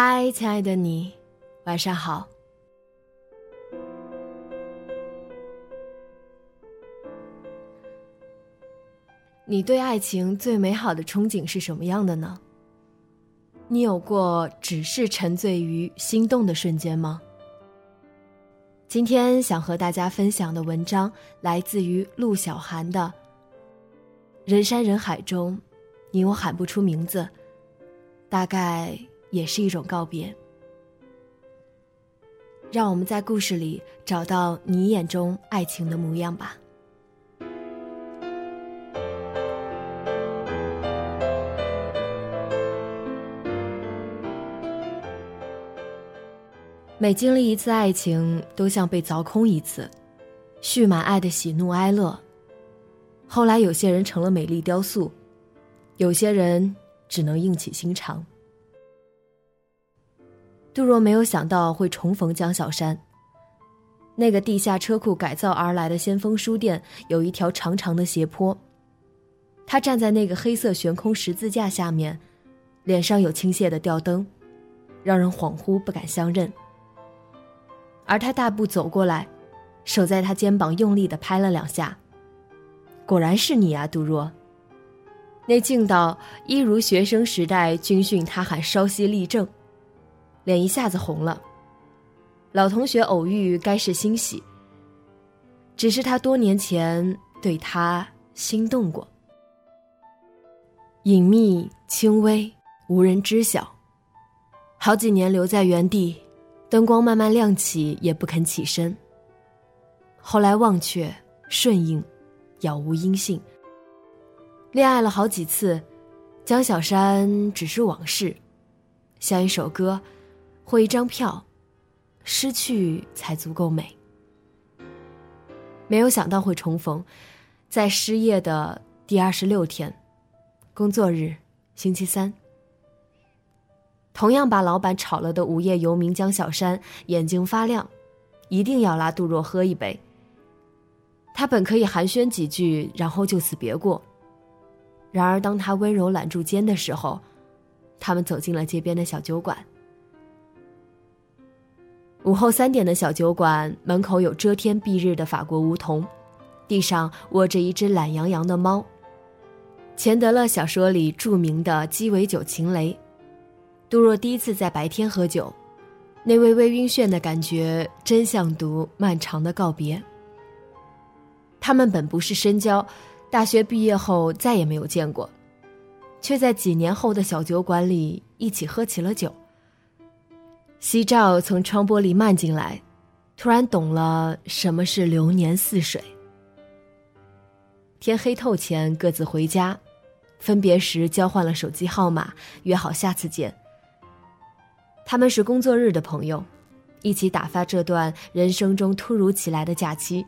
嗨，亲爱的你，晚上好。你对爱情最美好的憧憬是什么样的呢？你有过只是沉醉于心动的瞬间吗？今天想和大家分享的文章来自于陆小涵的《人山人海中，你我喊不出名字》，大概。也是一种告别。让我们在故事里找到你眼中爱情的模样吧。每经历一次爱情，都像被凿空一次，蓄满爱的喜怒哀乐。后来，有些人成了美丽雕塑，有些人只能硬起心肠。杜若没有想到会重逢江小山。那个地下车库改造而来的先锋书店有一条长长的斜坡。他站在那个黑色悬空十字架下面，脸上有倾泻的吊灯，让人恍惚不敢相认。而他大步走过来，手在他肩膀用力的拍了两下。果然是你啊，杜若。那劲道一如学生时代军训，他喊稍息立正。脸一下子红了。老同学偶遇，该是欣喜。只是他多年前对他心动过，隐秘、轻微，无人知晓。好几年留在原地，灯光慢慢亮起，也不肯起身。后来忘却、顺应，杳无音信。恋爱了好几次，江小山只是往事，像一首歌。或一张票，失去才足够美。没有想到会重逢，在失业的第二十六天，工作日，星期三。同样把老板炒了的无业游民江小山眼睛发亮，一定要拉杜若喝一杯。他本可以寒暄几句，然后就此别过。然而当他温柔揽住肩的时候，他们走进了街边的小酒馆。午后三点的小酒馆门口有遮天蔽日的法国梧桐，地上卧着一只懒洋洋的猫。钱德勒小说里著名的鸡尾酒情雷，杜若第一次在白天喝酒，那微微晕眩的感觉真像读漫长的告别。他们本不是深交，大学毕业后再也没有见过，却在几年后的小酒馆里一起喝起了酒。夕照从窗玻璃漫进来，突然懂了什么是流年似水。天黑透前各自回家，分别时交换了手机号码，约好下次见。他们是工作日的朋友，一起打发这段人生中突如其来的假期。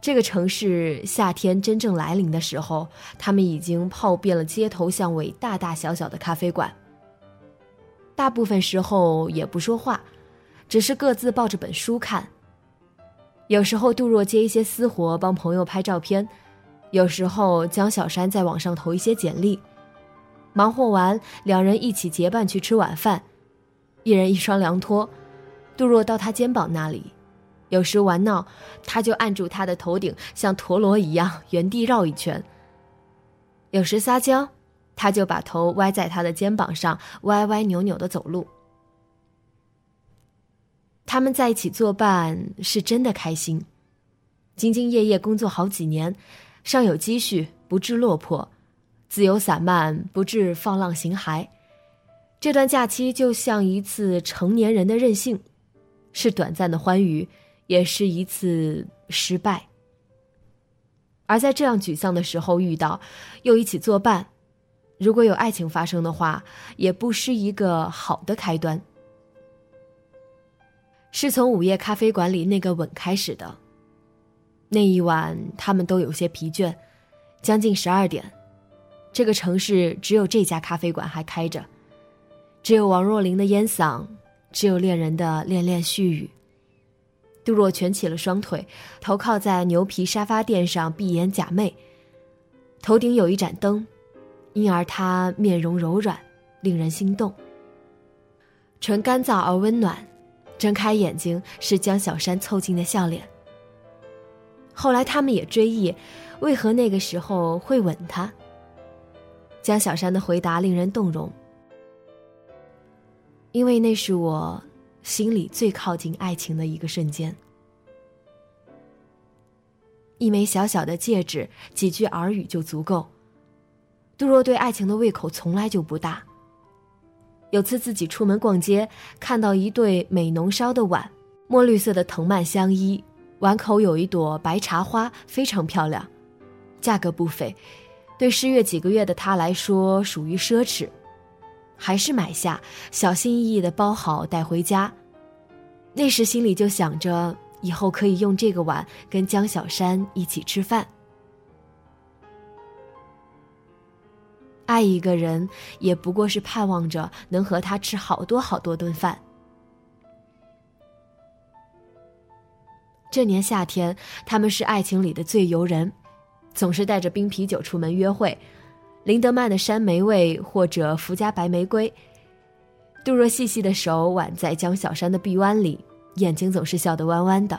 这个城市夏天真正来临的时候，他们已经泡遍了街头巷尾大大小小的咖啡馆。大部分时候也不说话，只是各自抱着本书看。有时候杜若接一些私活，帮朋友拍照片；有时候江小山在网上投一些简历。忙活完，两人一起结伴去吃晚饭，一人一双凉拖。杜若到他肩膀那里，有时玩闹，他就按住他的头顶，像陀螺一样原地绕一圈；有时撒娇，他就把头歪在他的肩膀上，歪歪扭扭的走路。他们在一起作伴，是真的开心。兢兢业业工作好几年，尚有积蓄，不致落魄；自由散漫，不致放浪形骸。这段假期就像一次成年人的任性，是短暂的欢愉。也是一次失败，而在这样沮丧的时候遇到，又一起作伴，如果有爱情发生的话，也不失一个好的开端。是从午夜咖啡馆里那个吻开始的。那一晚，他们都有些疲倦，将近十二点，这个城市只有这家咖啡馆还开着，只有王若琳的烟嗓，只有恋人的恋恋絮语。杜若蜷起了双腿，头靠在牛皮沙发垫上，闭眼假寐。头顶有一盏灯，因而他面容柔软，令人心动。唇干燥而温暖，睁开眼睛是江小山凑近的笑脸。后来他们也追忆，为何那个时候会吻他。江小山的回答令人动容，因为那是我。心里最靠近爱情的一个瞬间，一枚小小的戒指，几句耳语就足够。杜若对爱情的胃口从来就不大。有次自己出门逛街，看到一对美浓烧的碗，墨绿色的藤蔓相依，碗口有一朵白茶花，非常漂亮，价格不菲，对失业几个月的他来说属于奢侈。还是买下，小心翼翼的包好带回家。那时心里就想着，以后可以用这个碗跟江小山一起吃饭。爱一个人，也不过是盼望着能和他吃好多好多顿饭。这年夏天，他们是爱情里的最游人，总是带着冰啤酒出门约会。林德曼的山莓味，或者福佳白玫瑰。杜若细细的手挽在江小山的臂弯里，眼睛总是笑得弯弯的。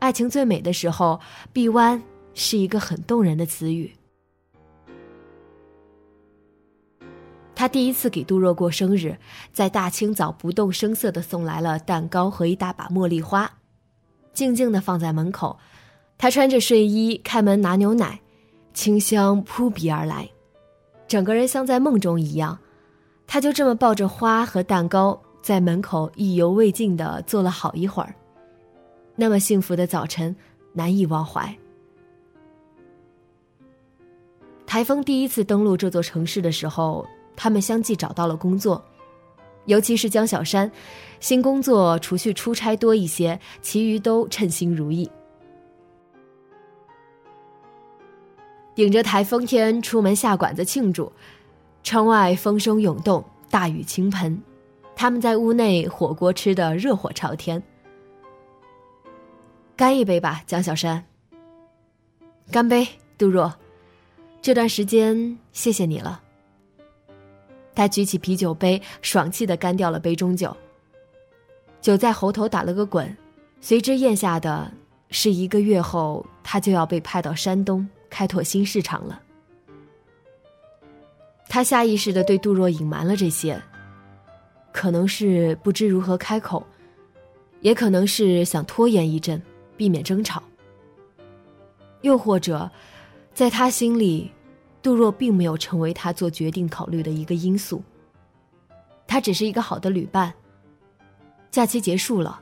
爱情最美的时候，臂弯是一个很动人的词语。他第一次给杜若过生日，在大清早不动声色的送来了蛋糕和一大把茉莉花，静静的放在门口。他穿着睡衣开门拿牛奶。清香扑鼻而来，整个人像在梦中一样。他就这么抱着花和蛋糕，在门口意犹未尽的坐了好一会儿。那么幸福的早晨，难以忘怀。台风第一次登陆这座城市的时候，他们相继找到了工作，尤其是江小山，新工作除去出差多一些，其余都称心如意。顶着台风天出门下馆子庆祝，窗外风声涌动，大雨倾盆，他们在屋内火锅吃的热火朝天。干一杯吧，江小山。干杯，杜若。这段时间谢谢你了。他举起啤酒杯，爽气的干掉了杯中酒。酒在喉头打了个滚，随之咽下的是一个月后他就要被派到山东。开拓新市场了。他下意识的对杜若隐瞒了这些，可能是不知如何开口，也可能是想拖延一阵，避免争吵。又或者，在他心里，杜若并没有成为他做决定考虑的一个因素。他只是一个好的旅伴。假期结束了，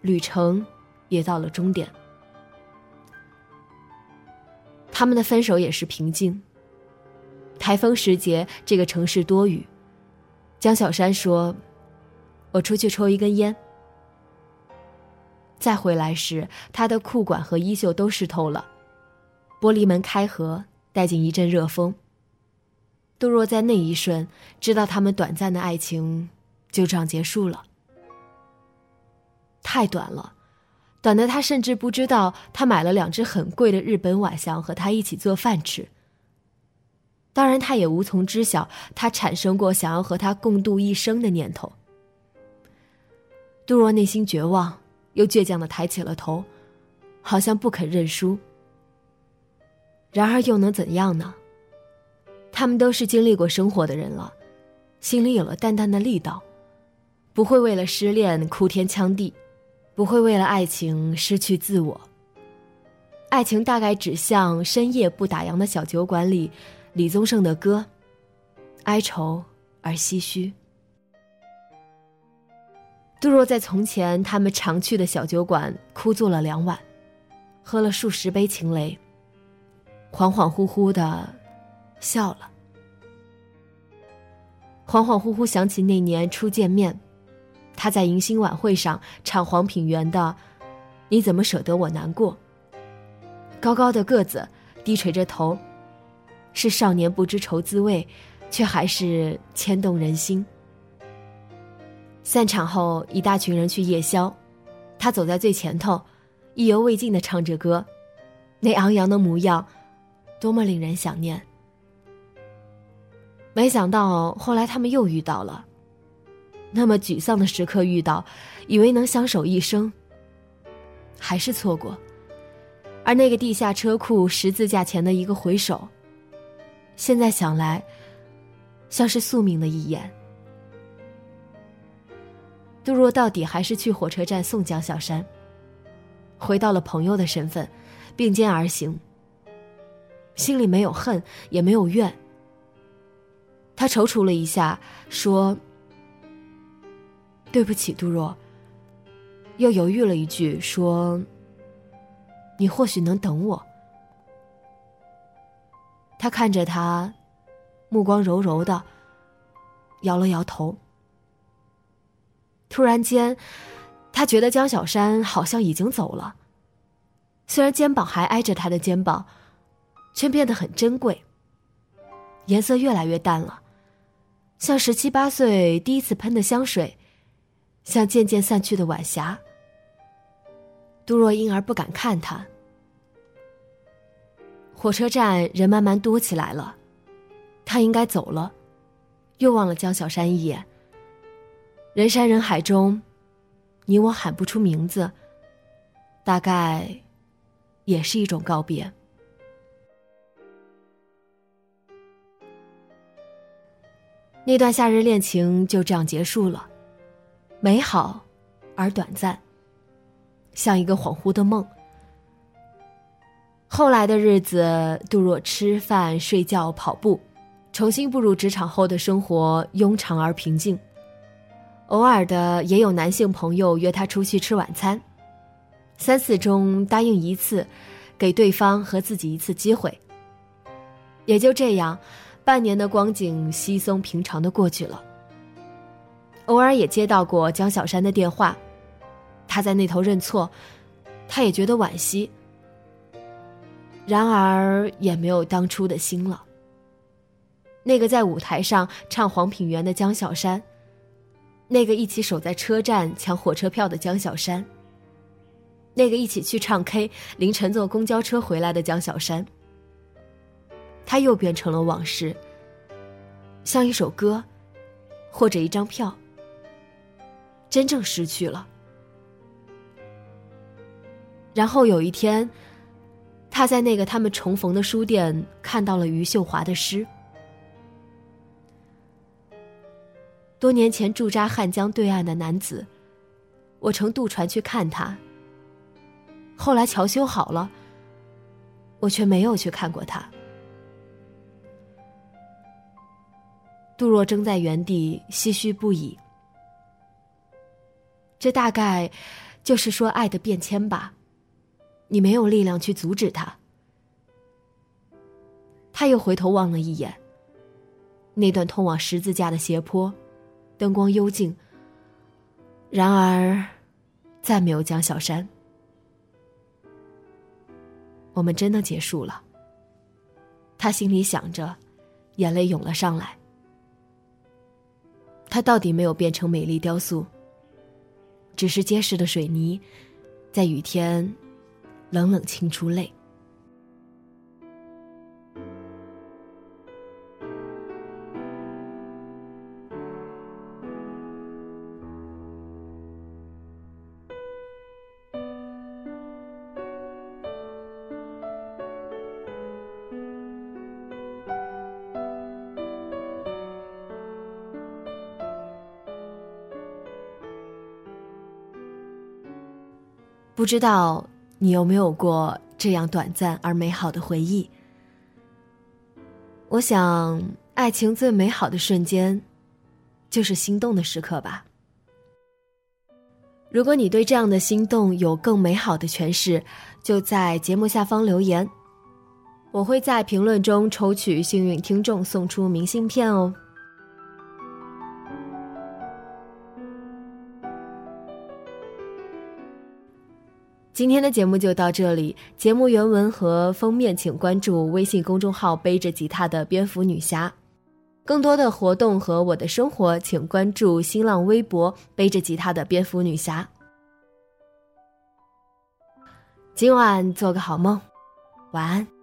旅程也到了终点。他们的分手也是平静。台风时节，这个城市多雨。江小山说：“我出去抽一根烟。”再回来时，他的裤管和衣袖都湿透了。玻璃门开合，带进一阵热风。杜若在那一瞬知道，他们短暂的爱情就这样结束了。太短了。短的他甚至不知道，他买了两只很贵的日本碗想和他一起做饭吃。当然，他也无从知晓，他产生过想要和他共度一生的念头。杜若内心绝望，又倔强的抬起了头，好像不肯认输。然而又能怎样呢？他们都是经历过生活的人了，心里有了淡淡的力道，不会为了失恋哭天抢地，不会为了爱情失去自我。爱情大概只像深夜不打烊的小酒馆里，李宗盛的歌，哀愁而唏嘘。杜若在从前他们常去的小酒馆哭坐了两晚，喝了数十杯情雷。恍恍惚惚的笑了，恍恍惚惚想起那年初见面，他在迎新晚会上唱黄品源的《你怎么舍得我难过》。高高的个子，低垂着头，是少年不知愁滋味，却还是牵动人心。散场后，一大群人去夜宵，他走在最前头，意犹未尽的唱着歌，那昂扬的模样，多么令人想念。没想到后来他们又遇到了，那么沮丧的时刻遇到，以为能相守一生，还是错过。而那个地下车库十字架前的一个回首，现在想来，像是宿命的一眼。杜若到底还是去火车站送江小山，回到了朋友的身份，并肩而行。心里没有恨，也没有怨。他踌躇了一下，说：“对不起，杜若。”又犹豫了一句，说。你或许能等我。他看着他，目光柔柔的，摇了摇头。突然间，他觉得江小山好像已经走了。虽然肩膀还挨着他的肩膀，却变得很珍贵。颜色越来越淡了，像十七八岁第一次喷的香水，像渐渐散去的晚霞。杜若因而不敢看他。火车站人慢慢多起来了，他应该走了，又望了江小山一眼。人山人海中，你我喊不出名字，大概也是一种告别。那段夏日恋情就这样结束了，美好而短暂。像一个恍惚的梦。后来的日子，杜若吃饭、睡觉、跑步，重新步入职场后的生活庸常而平静。偶尔的也有男性朋友约她出去吃晚餐，三次中答应一次，给对方和自己一次机会。也就这样，半年的光景稀松平常的过去了。偶尔也接到过江小山的电话。他在那头认错，他也觉得惋惜。然而也没有当初的心了。那个在舞台上唱黄品源的江小山，那个一起守在车站抢火车票的江小山，那个一起去唱 K、凌晨坐公交车回来的江小山，他又变成了往事，像一首歌，或者一张票，真正失去了。然后有一天，他在那个他们重逢的书店看到了余秀华的诗。多年前驻扎汉江对岸的男子，我乘渡船去看他。后来桥修好了，我却没有去看过他。杜若怔在原地，唏嘘不已。这大概就是说爱的变迁吧。你没有力量去阻止他。他又回头望了一眼。那段通往十字架的斜坡，灯光幽静。然而，再没有江小山。我们真的结束了。他心里想着，眼泪涌了上来。它到底没有变成美丽雕塑，只是结实的水泥，在雨天。冷冷清出泪。不知道你有没有过这样短暂而美好的回忆？我想，爱情最美好的瞬间，就是心动的时刻吧。如果你对这样的心动有更美好的诠释，就在节目下方留言，我会在评论中抽取幸运听众送出明信片哦。今天的节目就到这里，节目原文和封面请关注微信公众号“背着吉他的蝙蝠女侠”，更多的活动和我的生活，请关注新浪微博“背着吉他的蝙蝠女侠”。今晚做个好梦，晚安。